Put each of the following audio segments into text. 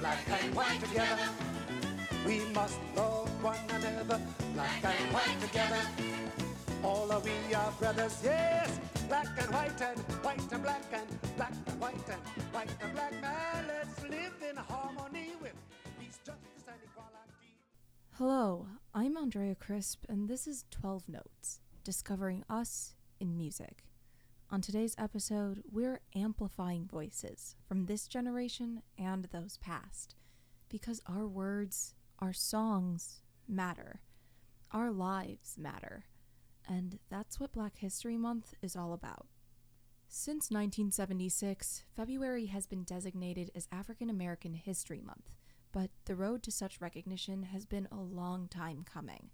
black and white together. We must love one another, black and white together. All of we are brothers, yes, black and white and white and black and black and white and white and black. Man, let's live in harmony with peace, justice, and equality. Hello, I'm Andrea Crisp, and this is 12 Notes Discovering Us in Music. On today's episode, we're amplifying voices from this generation and those past because our words, our songs matter, our lives matter, and that's what Black History Month is all about. Since 1976, February has been designated as African American History Month, but the road to such recognition has been a long time coming.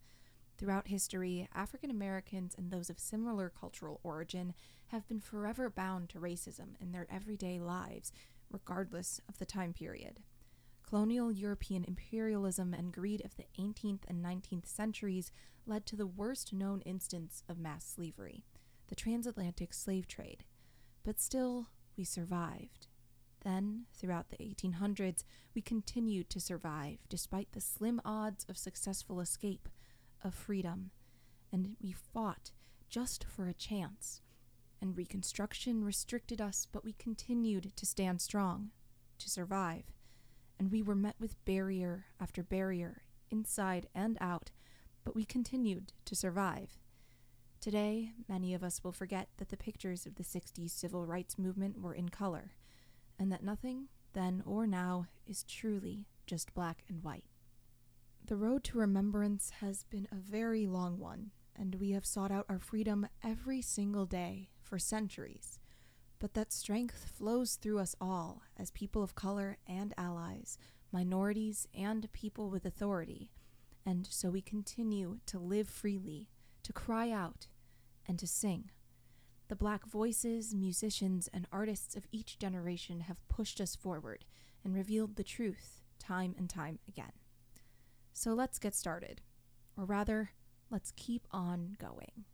Throughout history, African Americans and those of similar cultural origin have been forever bound to racism in their everyday lives, regardless of the time period. Colonial European imperialism and greed of the 18th and 19th centuries led to the worst known instance of mass slavery, the transatlantic slave trade. But still, we survived. Then, throughout the 1800s, we continued to survive despite the slim odds of successful escape, of freedom, and we fought just for a chance. And Reconstruction restricted us, but we continued to stand strong, to survive. And we were met with barrier after barrier, inside and out, but we continued to survive. Today, many of us will forget that the pictures of the 60s civil rights movement were in color, and that nothing, then or now, is truly just black and white. The road to remembrance has been a very long one, and we have sought out our freedom every single day for centuries. But that strength flows through us all as people of color and allies, minorities and people with authority. And so we continue to live freely, to cry out, and to sing. The black voices, musicians, and artists of each generation have pushed us forward and revealed the truth time and time again. So let's get started. Or rather, let's keep on going.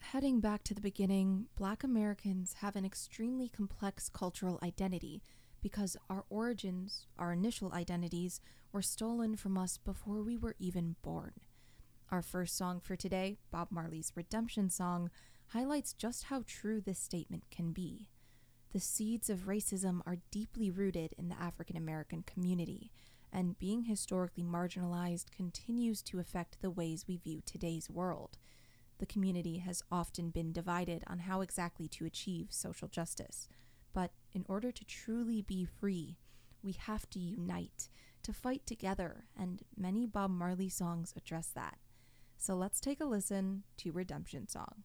Heading back to the beginning, Black Americans have an extremely complex cultural identity because our origins, our initial identities, were stolen from us before we were even born. Our first song for today, Bob Marley's Redemption Song, highlights just how true this statement can be. The seeds of racism are deeply rooted in the African American community, and being historically marginalized continues to affect the ways we view today's world. The community has often been divided on how exactly to achieve social justice. But in order to truly be free, we have to unite, to fight together, and many Bob Marley songs address that. So let's take a listen to Redemption Song.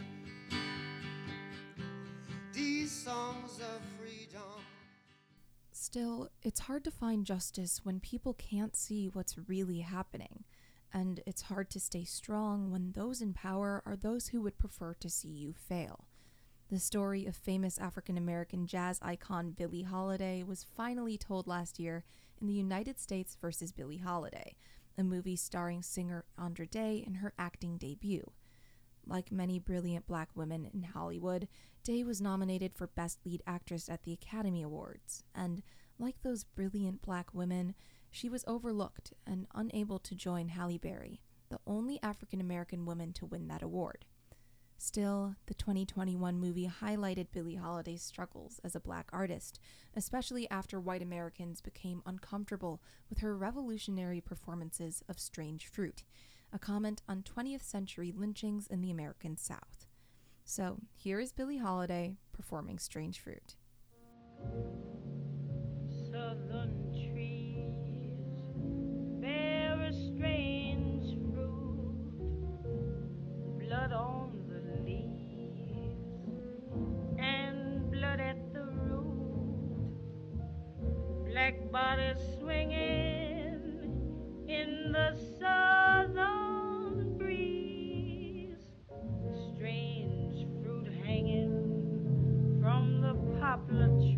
These songs of freedom. Still, it's hard to find justice when people can't see what's really happening. And it's hard to stay strong when those in power are those who would prefer to see you fail. The story of famous African American jazz icon Billie Holiday was finally told last year in The United States versus Billie Holiday, a movie starring singer Andra Day in her acting debut. Like many brilliant black women in Hollywood, Day was nominated for Best Lead Actress at the Academy Awards, and like those brilliant black women, she was overlooked and unable to join Halle Berry, the only African American woman to win that award. Still, the 2021 movie highlighted Billie Holiday's struggles as a black artist, especially after white Americans became uncomfortable with her revolutionary performances of Strange Fruit, a comment on 20th century lynchings in the American South. So, here is Billie Holiday performing Strange Fruit. Southern trees bear a strange fruit, blood on the leaves and blood at the root, black body swinging in the from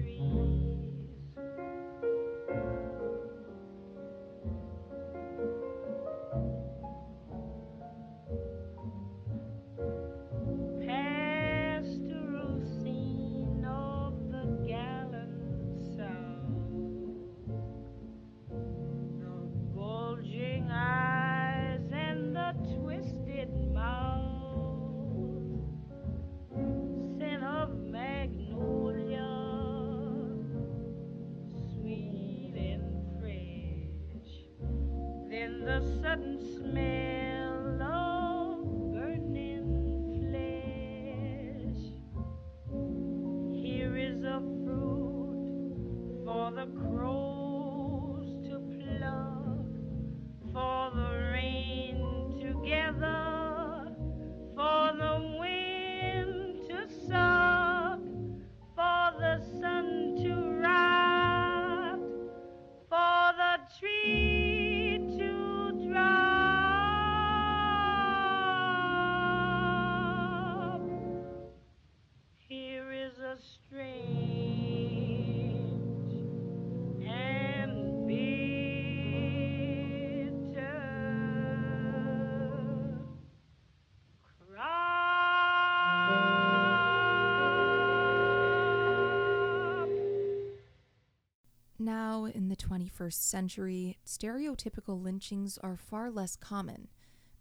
21st century, stereotypical lynchings are far less common.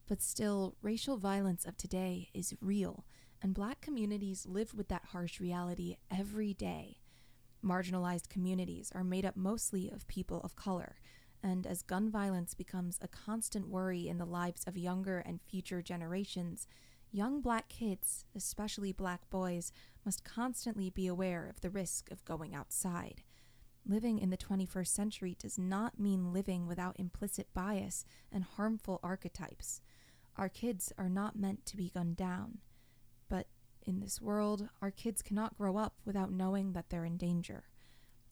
But still, racial violence of today is real, and black communities live with that harsh reality every day. Marginalized communities are made up mostly of people of color, and as gun violence becomes a constant worry in the lives of younger and future generations, young black kids, especially black boys, must constantly be aware of the risk of going outside. Living in the 21st century does not mean living without implicit bias and harmful archetypes. Our kids are not meant to be gunned down. But in this world, our kids cannot grow up without knowing that they're in danger.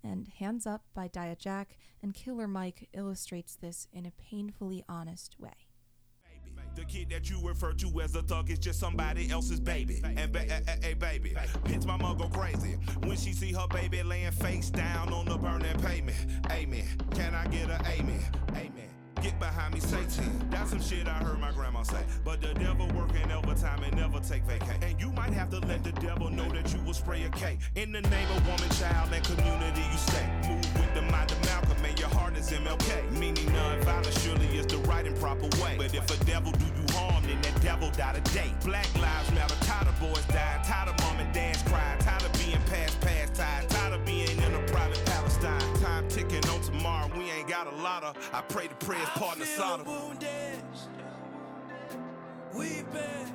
And Hands Up by Daye Jack and Killer Mike illustrates this in a painfully honest way. The kid that you refer to as a thug is just somebody else's baby. And ba- hey, hey, baby, hits my mom go crazy when she see her baby laying face down on the burning pavement. Amen. Can I get a amen? Amen. Get behind me, Satan. That's some shit I heard my grandma say. But the devil working overtime and never take vacay. And you might have to let the devil know that you will spray a K. In the name of woman, child, and community, you stay. Move with the mind of Malcolm, heart is MLK. Meaning non-violence surely is the right and proper way. But if a devil do you harm, then that devil die today. Black lives matter. Tired of boys dying. Tired of mom and dad's crying. Tired of being past past tired. Tired of being in a private Palestine. Time ticking on tomorrow. We ain't got a lot of. I pray the prayers partner Sodom. Weeping,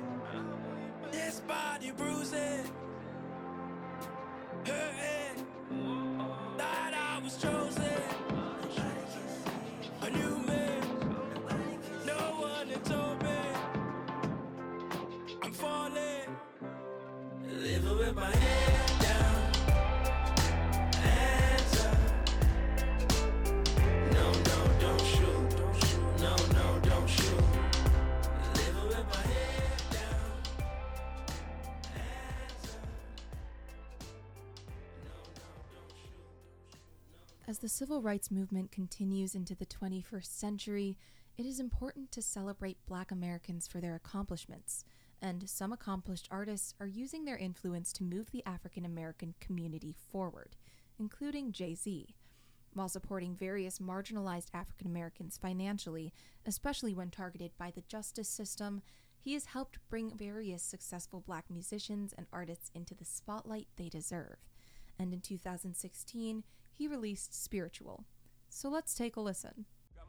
this body bruising, hurting. Thought I was chosen. As the civil rights movement continues into the 21st century, it is important to celebrate Black Americans for their accomplishments and some accomplished artists are using their influence to move the African American community forward, including Jay Z, while supporting various marginalized African Americans financially, especially when targeted by the justice system. He has helped bring various successful black musicians and artists into the spotlight they deserve. And in 2016, he released Spiritual. So let's take a listen.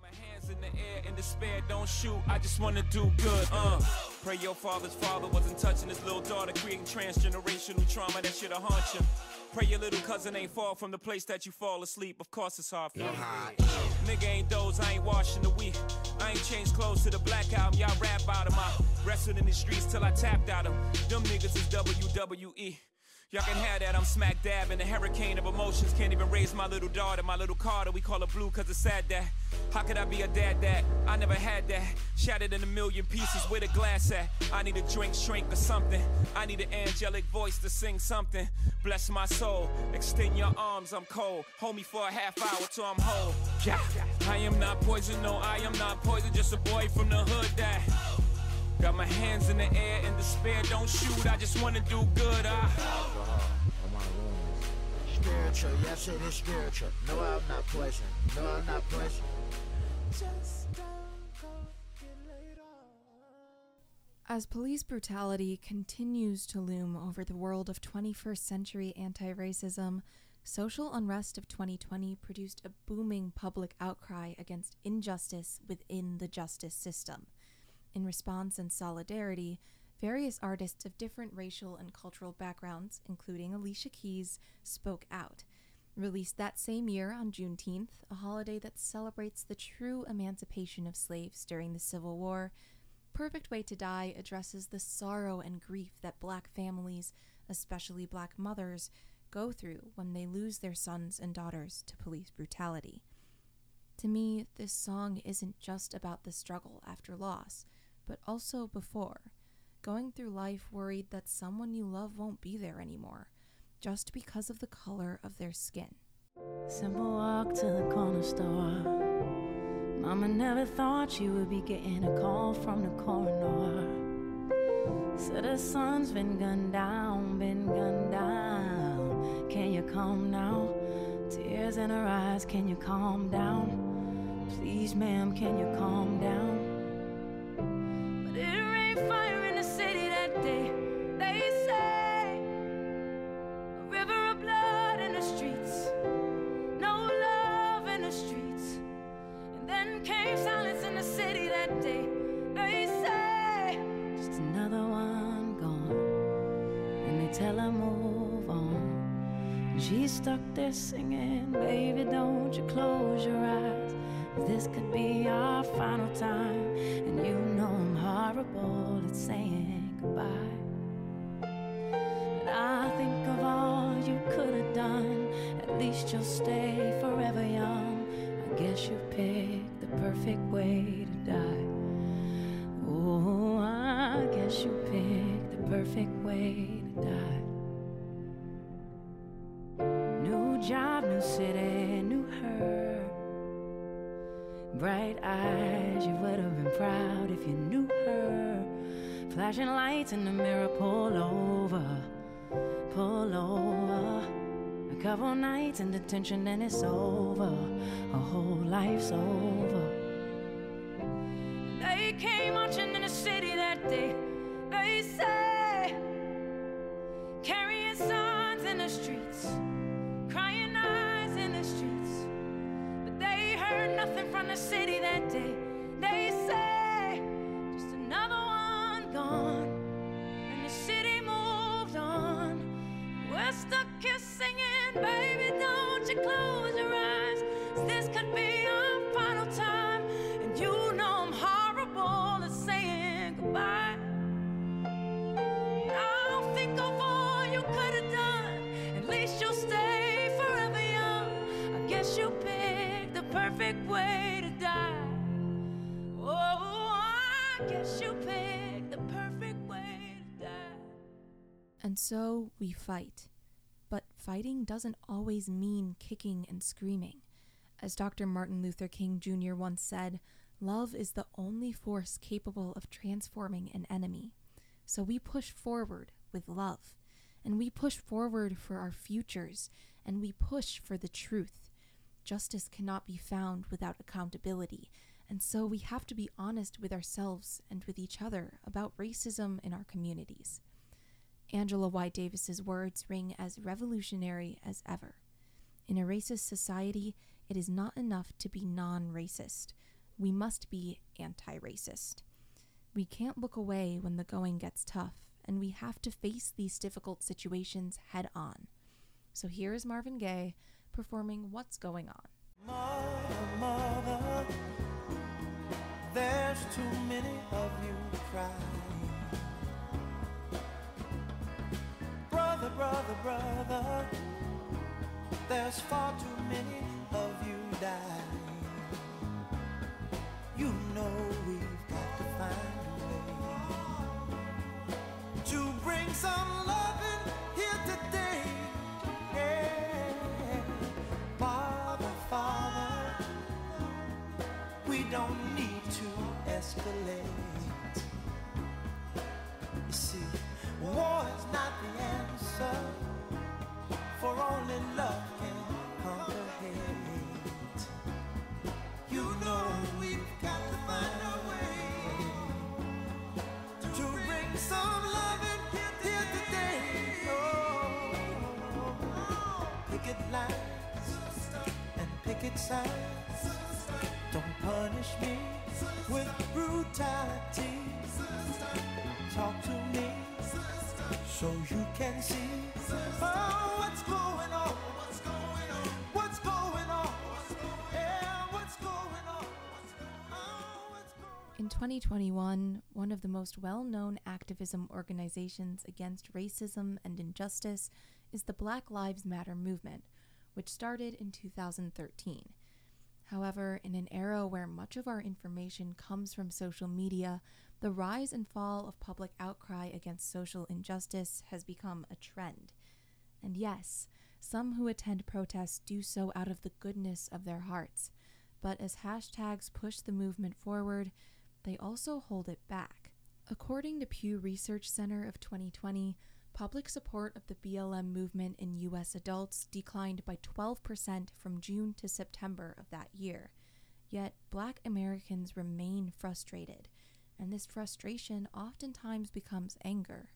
My hands in the air in despair, don't shoot, I just wanna do good, uh. Pray your father's father wasn't touching his little daughter, creating transgenerational trauma that shit'll haunt you. Pray your little cousin ain't fall from the place that you fall asleep, of course it's hard for you. Nigga ain't those, I ain't washing the week. I ain't changed clothes to the black album, y'all rap about 'em. I wrestled in the streets till I tapped out out 'em. Them niggas is WWE. Y'all can have that, I'm smack dab in a hurricane of emotions. Can't even raise my little daughter, my little Carter. We call her blue cause it's sad that. How could I be a dad that? I never had that. Shattered in a million pieces, with a glass at? I need a drink, shrink, or something. I need an angelic voice to sing something. Bless my soul, extend your arms, I'm cold. Hold me for a half hour till I'm whole. Yeah. I am not poison, no, I am not poison, just a boy from the hood that. Got my hands in the air in despair, don't shoot, I just wanna do good. I. Spiritual, yes it is spiritual. No, I'm not poison. No, I'm not poison. Just don't go get laid. As police brutality continues to loom over the world of 21st century anti racism, social unrest of 2020 produced a booming public outcry against injustice within the justice system. In response and solidarity, various artists of different racial and cultural backgrounds, including Alicia Keys, spoke out. Released that same year on Juneteenth, a holiday that celebrates the true emancipation of slaves during the Civil War, Perfect Way to Die addresses the sorrow and grief that black families, especially black mothers, go through when they lose their sons and daughters to police brutality. To me, this song isn't just about the struggle after loss, but also before, going through life worried that someone you love won't be there anymore, just because of the color of their skin. Simple walk to the corner store. Mama never thought she would be getting a call from the coroner. Said her son's been gunned down, been gunned down. Can you calm now? Tears in her eyes, can you calm down? Please, ma'am, can you calm singing, baby, don't you close your eyes. This could be our final time, and you know I'm horrible at saying goodbye. And I think of all you could have done. At least you'll stay forever young. I guess you picked the perfect way to die. Oh, I guess you picked the perfect way to die. City, knew her. Bright eyes, you would have been proud if you knew her. Flashing lights in the mirror, pull over, pull over. A couple nights in detention, and it's over. A whole life's over. They came marching in the city that day. They say, carrying signs in the streets, heard nothing from the city that day. They say, just another one gone. And so we fight. But fighting doesn't always mean kicking and screaming. As Dr. Martin Luther King Jr. once said, love is the only force capable of transforming an enemy. So we push forward with love, and we push forward for our futures, and we push for the truth. Justice cannot be found without accountability, and so we have to be honest with ourselves and with each other about racism in our communities. Angela Y. Davis's words ring as revolutionary as ever. In a racist society, it is not enough to be non racist. We must be anti racist. We can't look away when the going gets tough, and we have to face these difficult situations head on. So here is Marvin Gaye performing What's Going On. Mother, mother, there's too many of you. Brother, brother, there's far too many of you dying. And. Don't punish me with brutality. Talk to me so you can see? Oh, what's going on? In 2021, one of the most well known activism organizations against racism and injustice is the Black Lives Matter movement, which started in 2013. However, in an era where much of our information comes from social media, the rise and fall of public outcry against social injustice has become a trend. And yes, some who attend protests do so out of the goodness of their hearts, but as hashtags push the movement forward, they also hold it back. According to Pew Research Center of 2020, public support of the BLM movement in U.S. adults declined by 12% from June to September of that year. Yet, black Americans remain frustrated, and this frustration oftentimes becomes anger.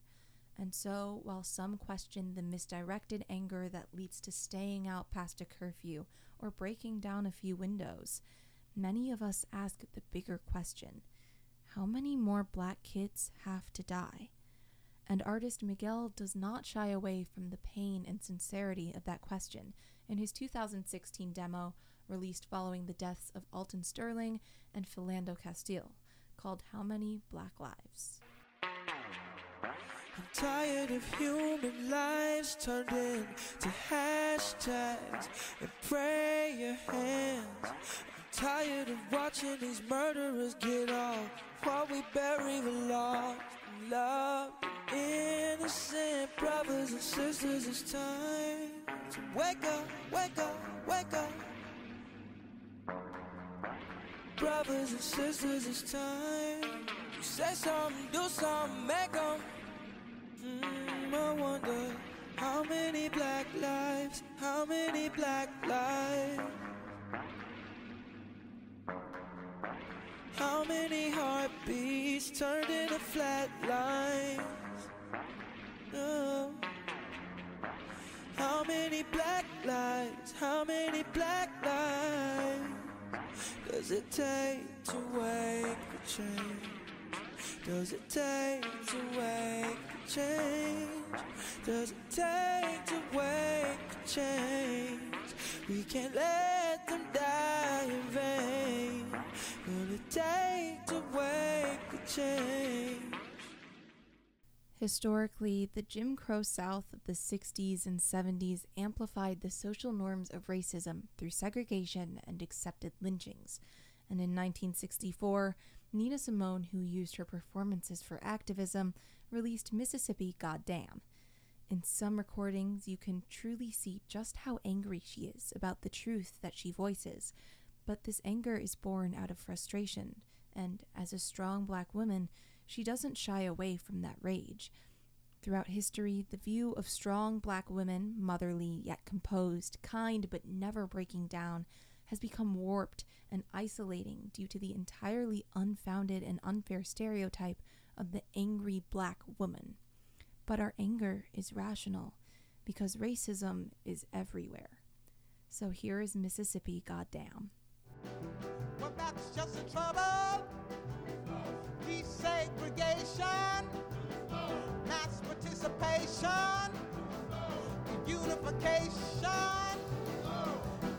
And so, while some question the misdirected anger that leads to staying out past a curfew or breaking down a few windows, many of us ask the bigger question how many more black kids have to die? And artist Miguel does not shy away from the pain and sincerity of that question in his 2016 demo released following the deaths of Alton Sterling and Philando Castile, called How Many Black Lives? I'm tired of human lives turned into hashtags and prayer hands. I'm tired of watching these murderers get off while we bury the lost and loved innocent brothers and sisters. It's time to wake up, wake up, wake up. Brothers and sisters, it's time. You say something, do something, make 'em. Mm, I wonder how many black lives, how many black lives, how many heartbeats turned into flat lines. Oh. How many black lives, how many black lives does it take to wake a change? Does it take to wake a change? Does it take to wake a change? We can't let them die take to wake a change? Historically, the Jim Crow South of the 60s and 70s amplified the social norms of racism through segregation and accepted lynchings. And in 1964, Nina Simone, who used her performances for activism, released Mississippi Goddamn. In some recordings, you can truly see just how angry she is about the truth that she voices, but this anger is born out of frustration, and as a strong black woman, she doesn't shy away from that rage. Throughout history, the view of strong black women, motherly yet composed, kind but never breaking down, has become warped and isolating due to the entirely unfounded and unfair stereotype of the angry black woman. But our anger is rational because racism is everywhere. So here is Mississippi, goddamn. Well, that's just the trouble. Desegregation, mass participation, unification.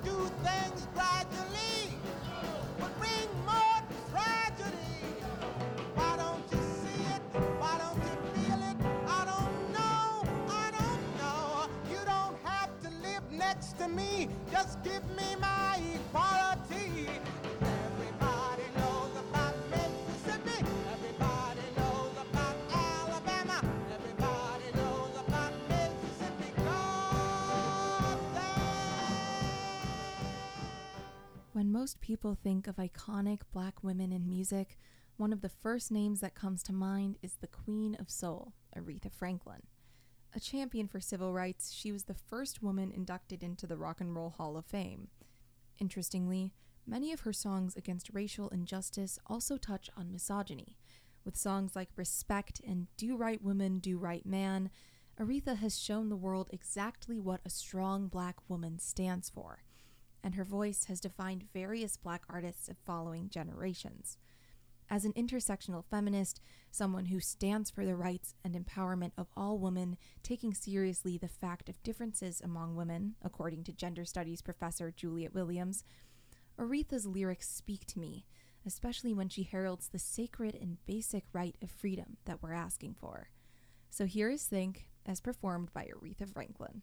Do things gradually, to me. Just give me my equality. Everybody knows about Mississippi. Everybody knows about Alabama. Everybody knows about Mississippi. When most people think of iconic black women in music, one of the first names that comes to mind is the Queen of Soul, Aretha Franklin. A champion for civil rights, she was the first woman inducted into the Rock and Roll Hall of Fame. Interestingly, many of her songs against racial injustice also touch on misogyny. With songs like Respect and Do Right Woman, Do Right Man, Aretha has shown the world exactly what a strong black woman stands for and her voice has defined various black artists of following generations. As an intersectional feminist, someone who stands for the rights and empowerment of all women, taking seriously the fact of differences among women, according to gender studies professor Juliet Williams, Aretha's lyrics speak to me, especially when she heralds the sacred and basic right of freedom that we're asking for. So here is Think, as performed by Aretha Franklin.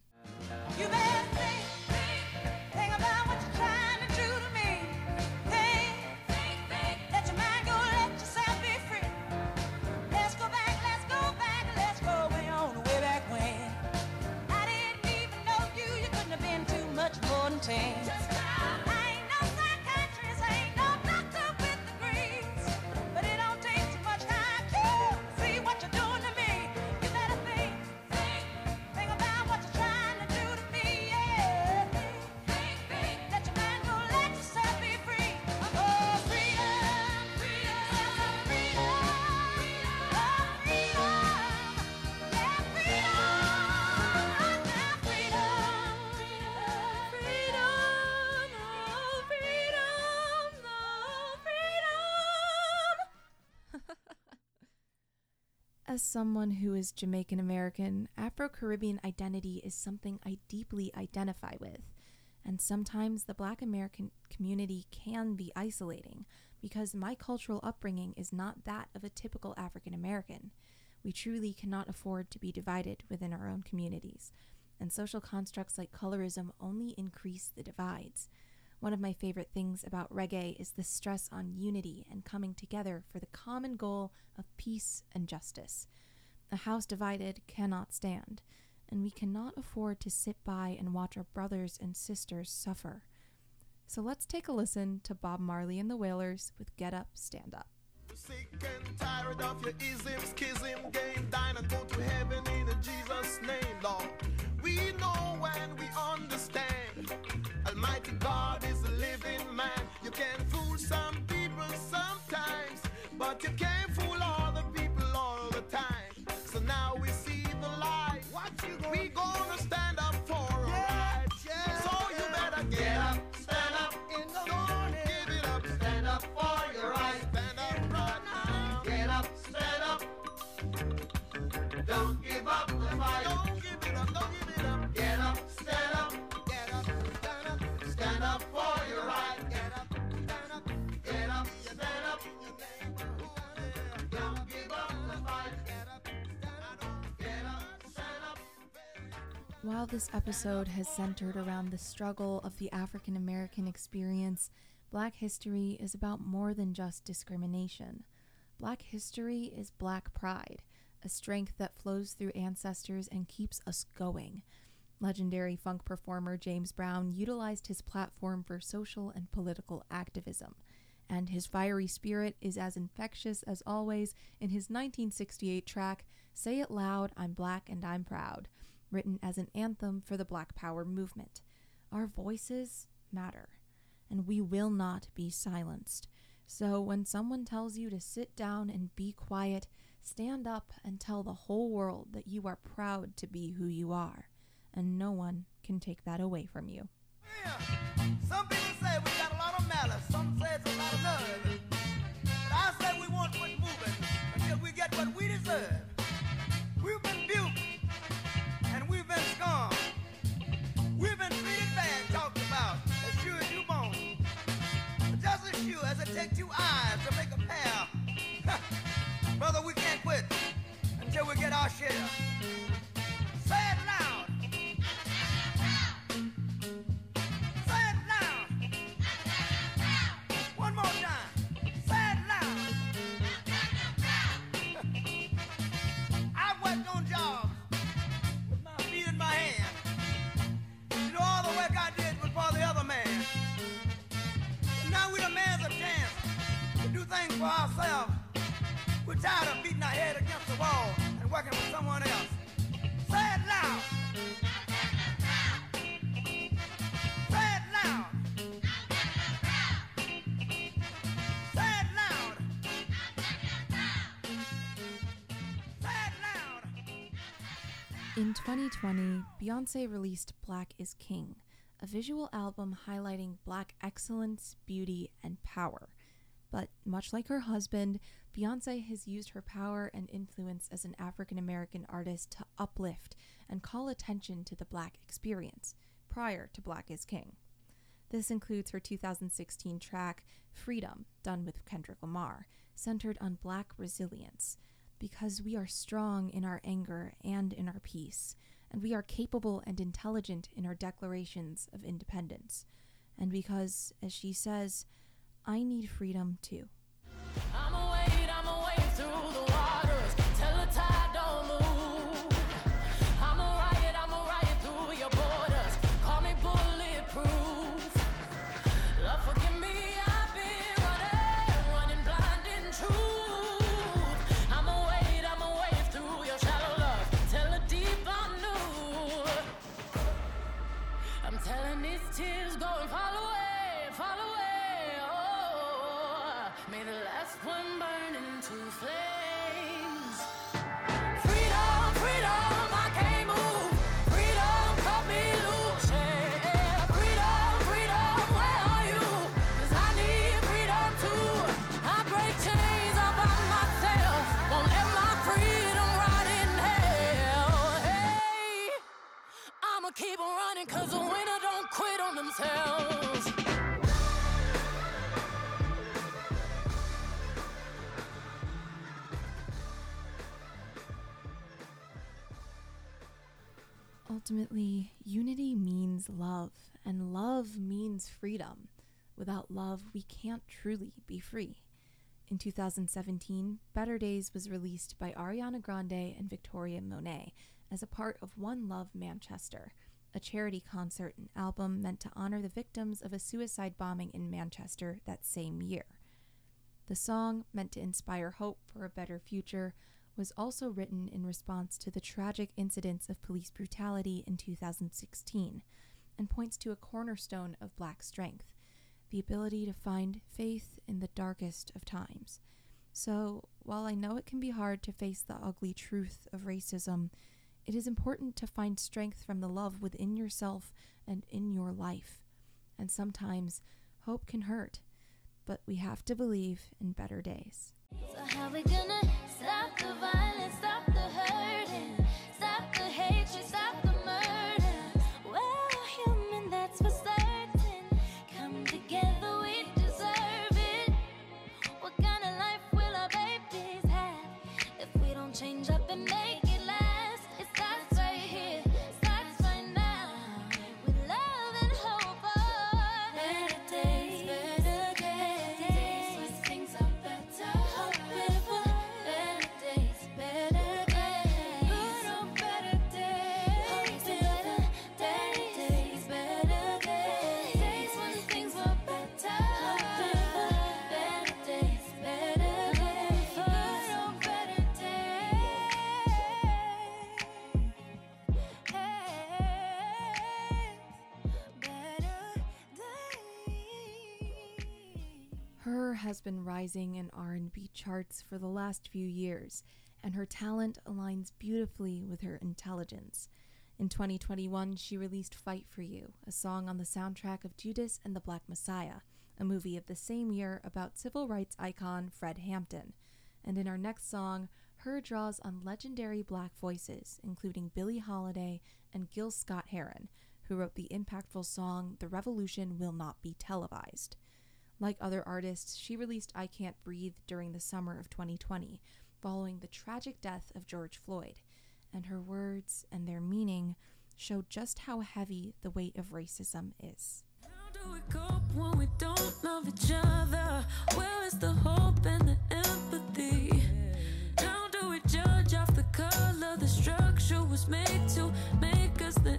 As someone who is Jamaican American, Afro Caribbean identity is something I deeply identify with. And sometimes the Black American community can be isolating because my cultural upbringing is not that of a typical African American. We truly cannot afford to be divided within our own communities, and social constructs like colorism only increase the divides. One of my favorite things about reggae is the stress on unity and coming together for the common goal of peace and justice. A house divided cannot stand, and we cannot afford to sit by and watch our brothers and sisters suffer. So let's take a listen to Bob Marley and the Wailers with Get Up, Stand Up. Sick and tired of your ism, schism, game, dine and go to heaven in Jesus' name, Lord. We know when we understand. Almighty God is a living man. You can fool some people sometimes, but you can't While this episode has centered around the struggle of the African American experience, Black history is about more than just discrimination. Black history is Black pride, a strength that flows through ancestors and keeps us going. Legendary funk performer James Brown utilized his platform for social and political activism, and his fiery spirit is as infectious as always in his 1968 track, Say It Loud, I'm Black and I'm Proud, written as an anthem for the Black Power movement. Our voices matter, and we will not be silenced. So when someone tells you to sit down and be quiet, stand up and tell the whole world that you are proud to be who you are, and no one can take that away from you. Some people say we got a lot of malice. Some say it's a lot of nerve. But I say we quit moving until we get what we deserve. In 2020, Beyonce released Black is King, a visual album highlighting black excellence, beauty, and power. But much like her husband, Beyonce has used her power and influence as an African American artist to uplift and call attention to the black experience prior to Black is King. This includes her 2016 track Freedom, done with Kendrick Lamar, centered on black resilience. Because we are strong in our anger and in our peace, and we are capable and intelligent in our declarations of independence. And because, as she says, I need freedom too. I'ma wade We can't truly be free. In 2017, Better Days was released by Ariana Grande and Victoria Monet as a part of One Love Manchester, a charity concert and album meant to honor the victims of a suicide bombing in Manchester that same year. The song, meant to inspire hope for a better future, was also written in response to the tragic incidents of police brutality in 2016 and points to a cornerstone of Black strength the ability to find faith in the darkest of times. So, while I know it can be hard to face the ugly truth of racism, it is important to find strength from the love within yourself and in your life. And sometimes hope can hurt, but we have to believe in better days. So rising in R&B charts for the last few years, and her talent aligns beautifully with H.E.R. intelligence. In 2021, she released Fight for You, a song on the soundtrack of Judas and the Black Messiah, a movie of the same year about civil rights icon Fred Hampton. And in our next song, her draws on legendary black voices, including Billie Holiday and Gil Scott Heron, who wrote the impactful song The Revolution Will Not Be Televised. Like other artists, she released I Can't Breathe during the summer of 2020, following the tragic death of George Floyd, and her words and their meaning show just how heavy the weight of racism is. do we cope when we don't love each other? Where is the hope and the empathy? How do we judge off the color the structure was made to make us the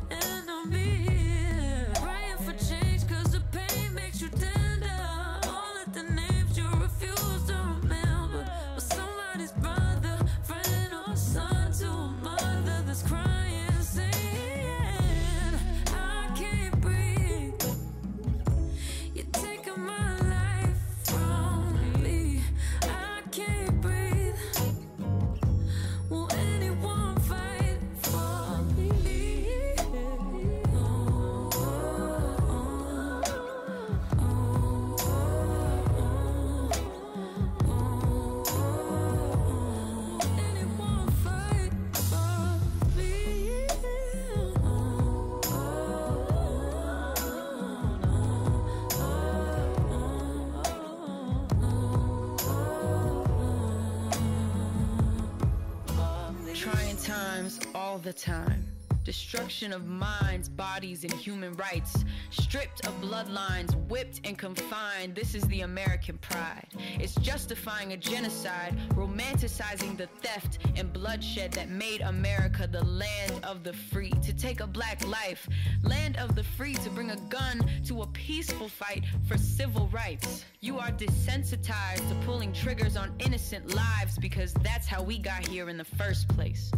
time. Destruction of minds, bodies, and human rights. Stripped of bloodlines, whipped and confined. This is the American pride. It's justifying a genocide, romanticizing the theft and bloodshed that made America the land of the free. To take a black life, land of the free, to bring a gun to a peaceful fight for civil rights. You are desensitized to pulling triggers on innocent lives because that's how we got here in the first place.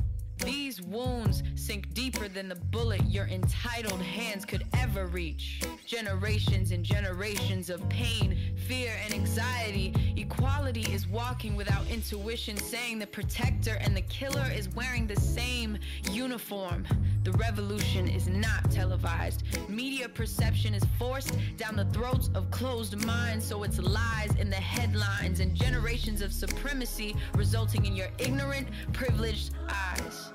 These wounds sink deeper than the bullet your entitled hands could ever reach. Generations and generations of pain, fear, and anxiety. Equality is walking without intuition, saying the protector and the killer is wearing the same uniform. The revolution is not televised. Media perception is forced down the throats of closed minds, so it's lies in the headlines and generations of supremacy resulting in your ignorant, privileged eyes.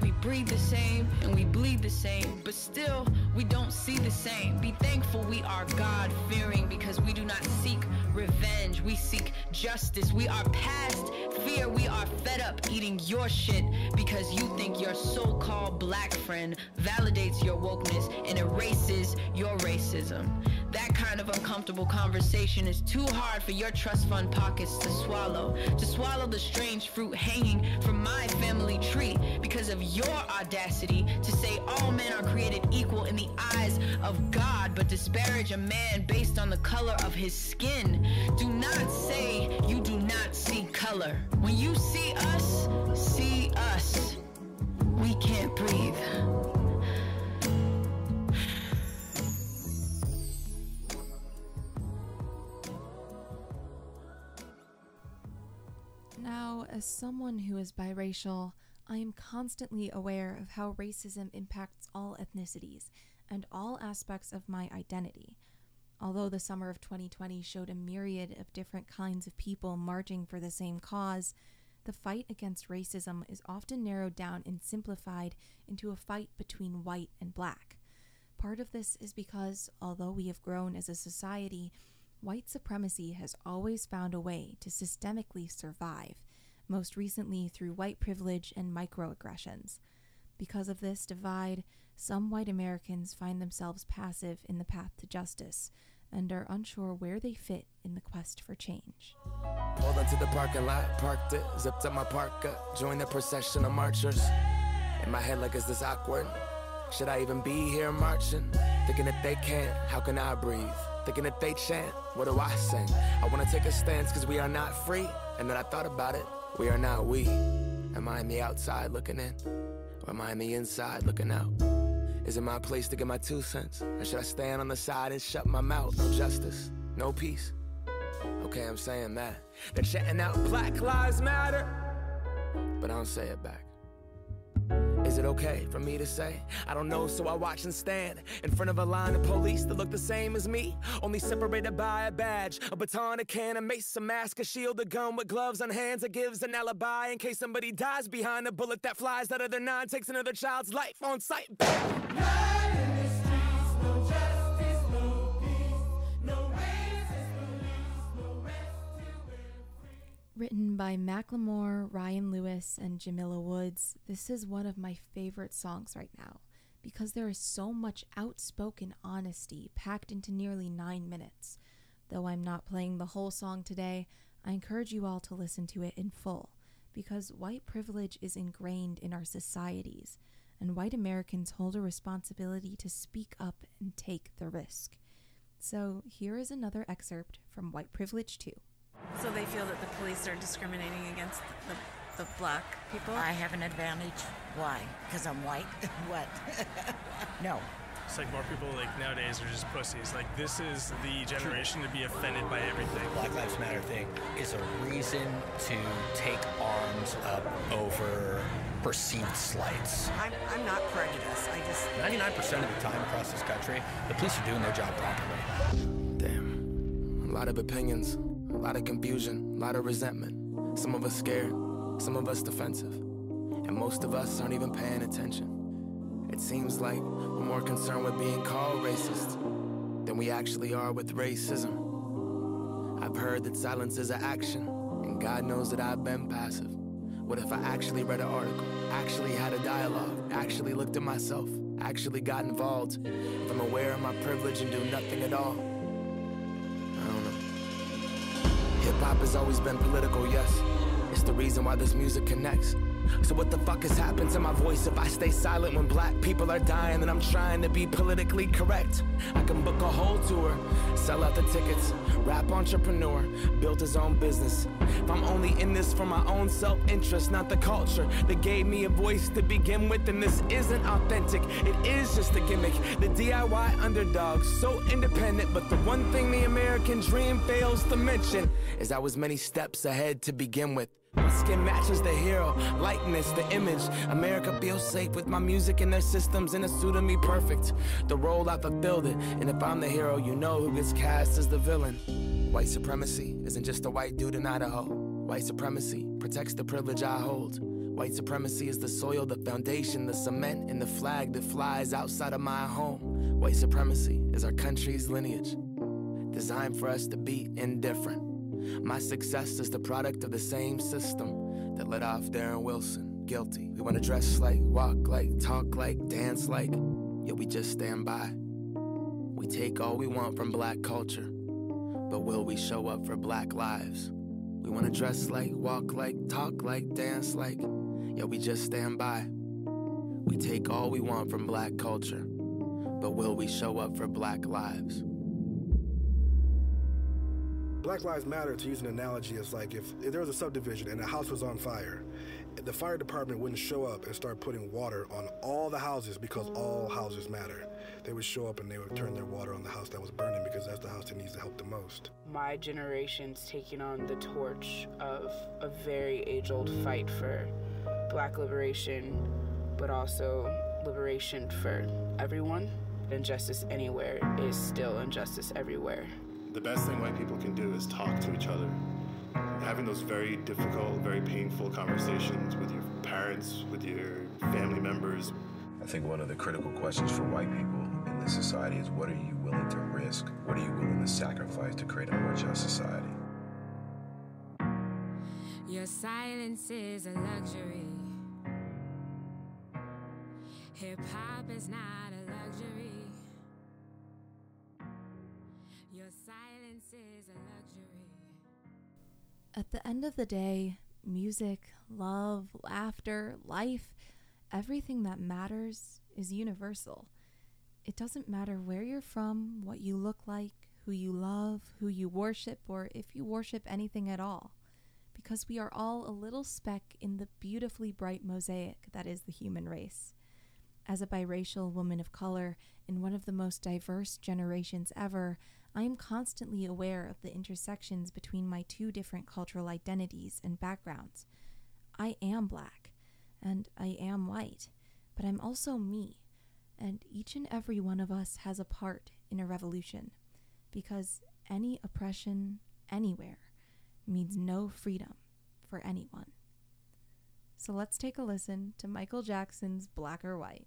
We breathe the same and we bleed the same, but still we don't see the same. Be thankful we are God fearing because we do not seek revenge. We seek justice. We are past fear. We are fed up eating your shit because you think your so called black friend validates your wokeness and erases your racism. That kind of uncomfortable conversation is too hard for your trust fund pockets to swallow. To swallow the strange fruit hanging from my family tree because of your audacity to say all men are created equal in the eyes of God, but disparage a man based on the color of his skin. Do not say you do not see color. When you see us, someone who is biracial, I am constantly aware of how racism impacts all ethnicities and all aspects of my identity. Although the summer of 2020 showed a myriad of different kinds of people marching for the same cause, the fight against racism is often narrowed down and simplified into a fight between white and black. Part of this is because, although we have grown as a society, white supremacy has always found a way to systemically survive, most recently through white privilege and microaggressions. Because of this divide, some white Americans find themselves passive in the path to justice and are unsure where they fit in the quest for change. Pulled into the parking lot, parked it, zipped up my parka, joined the procession of marchers. In my head, like, is this awkward? Should I even be here marching? Thinking that they can't, how can I breathe? Thinking that they chant, what do I sing? I wanna take a stance cause we are not free. And then I thought about it, we are not we. Am I on the outside looking in? Or am I on the inside looking out? Is it my place to get my two cents? Or should I stand on the side and shut my mouth? No justice, no peace. Okay, I'm saying that. They're chanting out Black Lives Matter, but I don't say it back. Is it okay for me to say? I don't know, so I watch and stand in front of a line of police that look the same as me, only separated by a badge, a baton, a can, a mace, a mask, a shield, a gun with gloves on hands that gives an alibi in case somebody dies behind a bullet that flies out of their nine, takes another child's life on sight. Written by Macklemore, Ryan Lewis, and Jamila Woods, this is one of my favorite songs right now because there is so much outspoken honesty packed into nearly nine minutes. Though I'm not playing the whole song today, I encourage you all to listen to it in full because white privilege is ingrained in our societies, and white Americans hold a responsibility to speak up and take the risk. So here is another excerpt from White Privilege 2. So they feel that the police are discriminating against the, the black people? I have an advantage. Why? Because I'm white? what? no. It's like more people like nowadays are just pussies. Like this is the generation to be offended by everything. Black Lives Matter thing is a reason to take arms up over perceived slights. I'm, I'm not prejudiced. I just. 99% of the time across this country, the police are doing their job properly. Damn. A lot of opinions, a lot of confusion, a lot of resentment. Some of us scared, some of us defensive, and most of us aren't even paying attention. It seems like we're more concerned with being called racist than we actually are with racism. I've heard that silence is an action, and God knows that I've been passive. What if I actually read an article, actually had a dialogue, actually looked at myself, actually got involved? If I'm aware of my privilege and do nothing at all? Hip hop has always been political, yes. It's the reason why this music connects. So what the fuck has happened to my voice if I stay silent when black people are dying and I'm trying to be politically correct? I can book a whole tour, sell out the tickets, rap entrepreneur, built his own business. If I'm only in this for my own self-interest, not the culture that gave me a voice to begin with, then this isn't authentic. It is just a gimmick. The DIY underdog, so independent, but the one thing the American dream fails to mention is I was many steps ahead to begin with. My skin matches the hero, likeness, the image. America feels safe with my music and their systems, and it suited me perfect. The role I fulfilled it, and if I'm the hero, you know who gets cast as the villain. White supremacy isn't just a white dude in Idaho. White supremacy protects the privilege I hold. White supremacy is the soil, the foundation, the cement, and the flag that flies outside of my home. White supremacy is our country's lineage, designed for us to be indifferent. My success is the product of the same system that let off Darren Wilson guilty. We wanna dress like, walk like, talk like, dance like, yet we just stand by. We take all we want from black culture, but will we show up for black lives? We wanna dress like, walk like, talk like, dance like, yet we just stand by. We take all we want from black culture, but will we show up for black lives? Black Lives Matter, to use an analogy, is like if, if there was a subdivision and a house was on fire, the fire department wouldn't show up and start putting water on all the houses because all houses matter. They would show up and they would turn their water on the house that was burning because that's the house that needs the help the most. My generation's taking on the torch of a very age old fight for black liberation, but also liberation for everyone. Injustice anywhere is still injustice everywhere. The best thing white people can do is talk to each other. Having those very difficult, very painful conversations with your parents, with your family members. I think one of the critical questions for white people in this society is what are you willing to risk? What are you willing to sacrifice to create a more just society? Your silence is a luxury. Hip hop is not a luxury. At the end of the day, music, love, laughter, life, everything that matters is universal. It doesn't matter where you're from, what you look like, who you love, who you worship, or if you worship anything at all, because we are all a little speck in the beautifully bright mosaic that is the human race. As a biracial woman of color in one of the most diverse generations ever, I am constantly aware of the intersections between my two different cultural identities and backgrounds. I am black, and I am white, but I'm also me, and each and every one of us has a part in a revolution, because any oppression anywhere means no freedom for anyone. So let's take a listen to Michael Jackson's Black or White.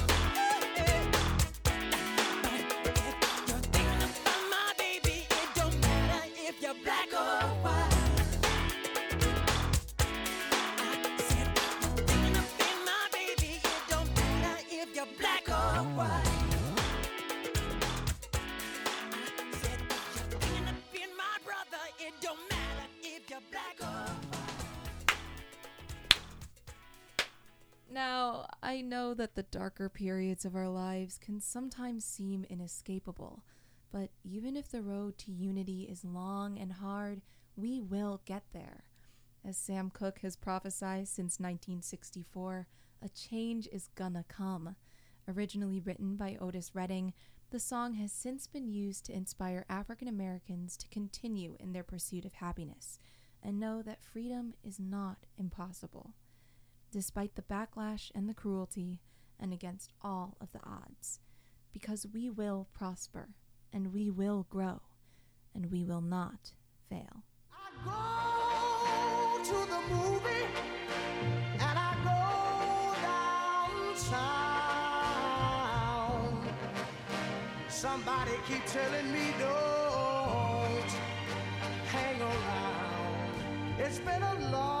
Now, I know that the darker periods of our lives can sometimes seem inescapable, but even if the road to unity is long and hard, we will get there. As Sam Cooke has prophesied since 1964, a change is gonna come. Originally written by Otis Redding, the song has since been used to inspire African Americans to continue in their pursuit of happiness and know that freedom is not impossible despite the backlash and the cruelty, and against all of the odds. Because we will prosper, and we will grow, and we will not fail. Somebody keep telling me don't hang around. It's been a long,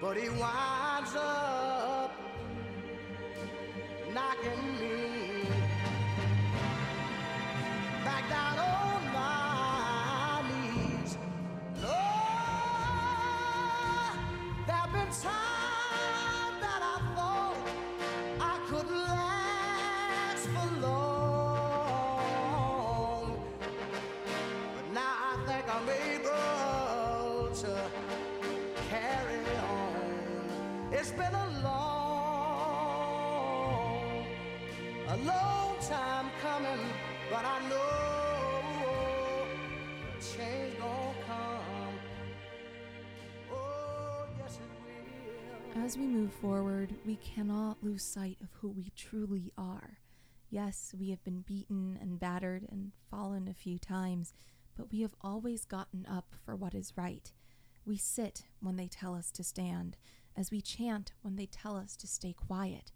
But he winds up knocking me back down oh, As we move forward, we cannot lose sight of who we truly are. Yes, we have been beaten and battered and fallen a few times, but we have always gotten up for what is right. We sit when they tell us to stand, as we chant when they tell us to stay quiet.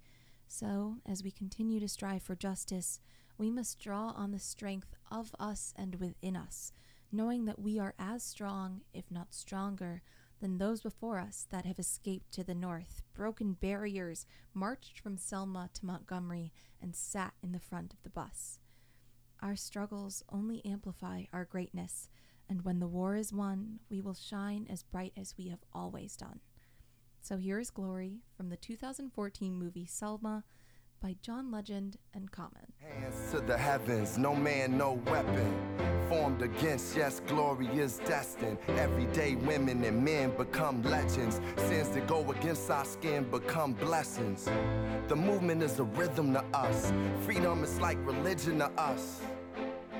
So, as we continue to strive for justice, we must draw on the strength of us and within us, knowing that we are as strong, if not stronger, than those before us that have escaped to the north, broken barriers, marched from Selma to Montgomery, and sat in the front of the bus. Our struggles only amplify our greatness, and when the war is won, we will shine as bright as we have always done. So here is Glory from the 2014 movie Selma by John Legend and Common. Hands to the heavens, no man, no weapon. Formed against, yes, glory is destined. Everyday women and men become legends. Sins that go against our skin become blessings. The movement is a rhythm to us. Freedom is like religion to us.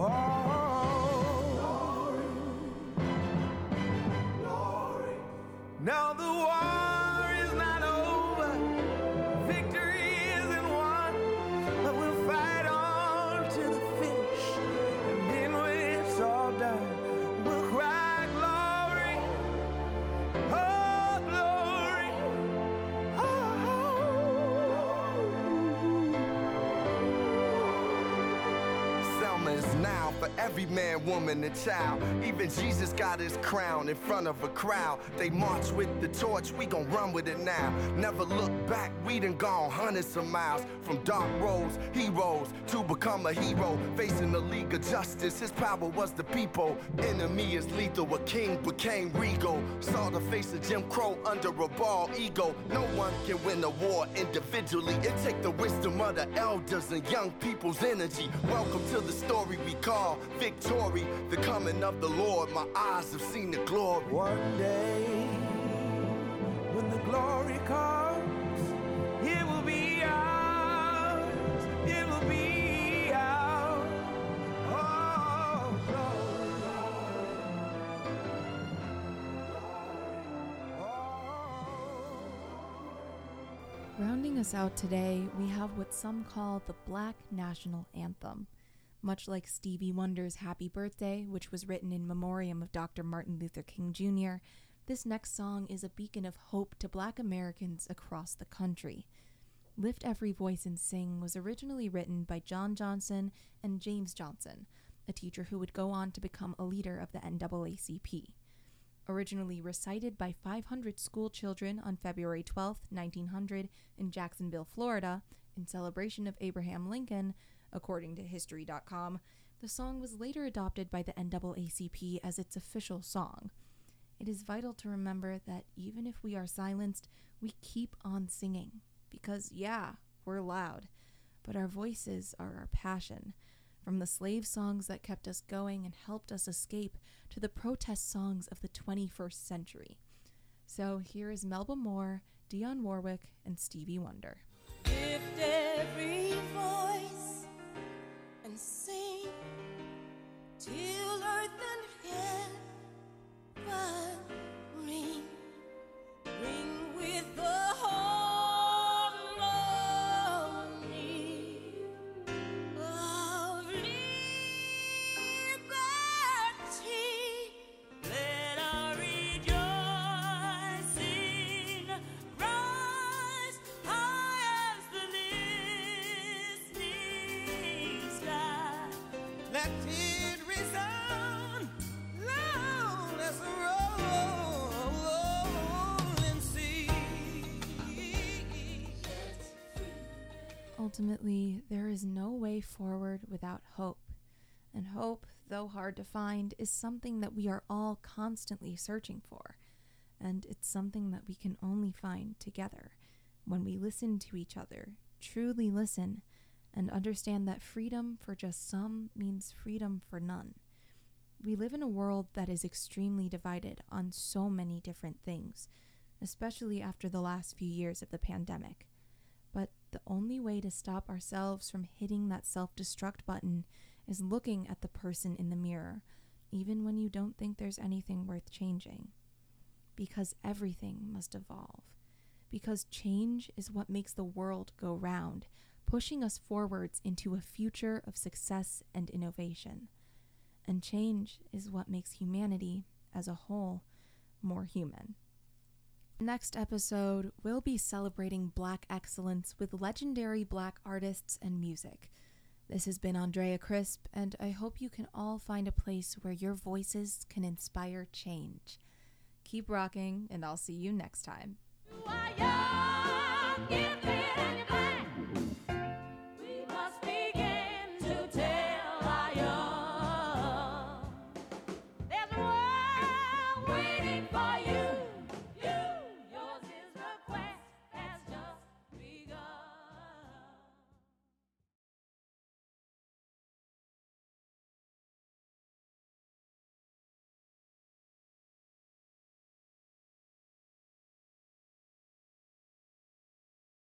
Oh, every man, woman, and child. Even Jesus got his crown in front of a crowd. They march with the torch, we gon' run with it now. Never look back, we done gone hundreds of miles. From dark roads, heroes, to become a hero. Facing the League of Justice, his power was the people. Enemy is lethal, a king became regal. Saw the face of Jim Crow under a bald ego. No one can win a war individually. It take the wisdom of the elders and young people's energy. Welcome to the story we call victory. The coming of the Lord, my eyes have seen the glory. One day, when the glory comes, it will be ours. It will be ours. Oh, Rounding us out today, we have what some call the Black National Anthem. Much like Stevie Wonder's Happy Birthday, which was written in memoriam of Dr. Martin Luther King Jr., this next song is a beacon of hope to black Americans across the country. Lift Every Voice and Sing was originally written by John Johnson and James Johnson, a teacher who would go on to become a leader of the NAACP. Originally recited by 500 school children on February 12, 1900, in Jacksonville, Florida, in celebration of Abraham Lincoln, according to History.com, the song was later adopted by the NAACP as its official song. It is vital to remember that even if we are silenced, we keep on singing. Because, yeah, we're loud, but our voices are our passion. From the slave songs that kept us going and helped us escape to the protest songs of the 21st century. So here is Melba Moore, Dionne Warwick, and Stevie Wonder. Till earth and heaven hard to find, is something that we are all constantly searching for. And it's something that we can only find together when we listen to each other, truly listen, and understand that freedom for just some means freedom for none. We live in a world that is extremely divided on so many different things, especially after the last few years of the pandemic. But the only way to stop ourselves from hitting that self destruct button is looking at the person in the mirror, even when you don't think there's anything worth changing. Because everything must evolve. Because change is what makes the world go round, pushing us forwards into a future of success and innovation. And change is what makes humanity, as a whole, more human. Next episode, we'll be celebrating Black excellence with legendary Black artists and music. This has been Andrea Crisp, and I hope you can all find a place where your voices can inspire change. Keep rocking, and I'll see you next time.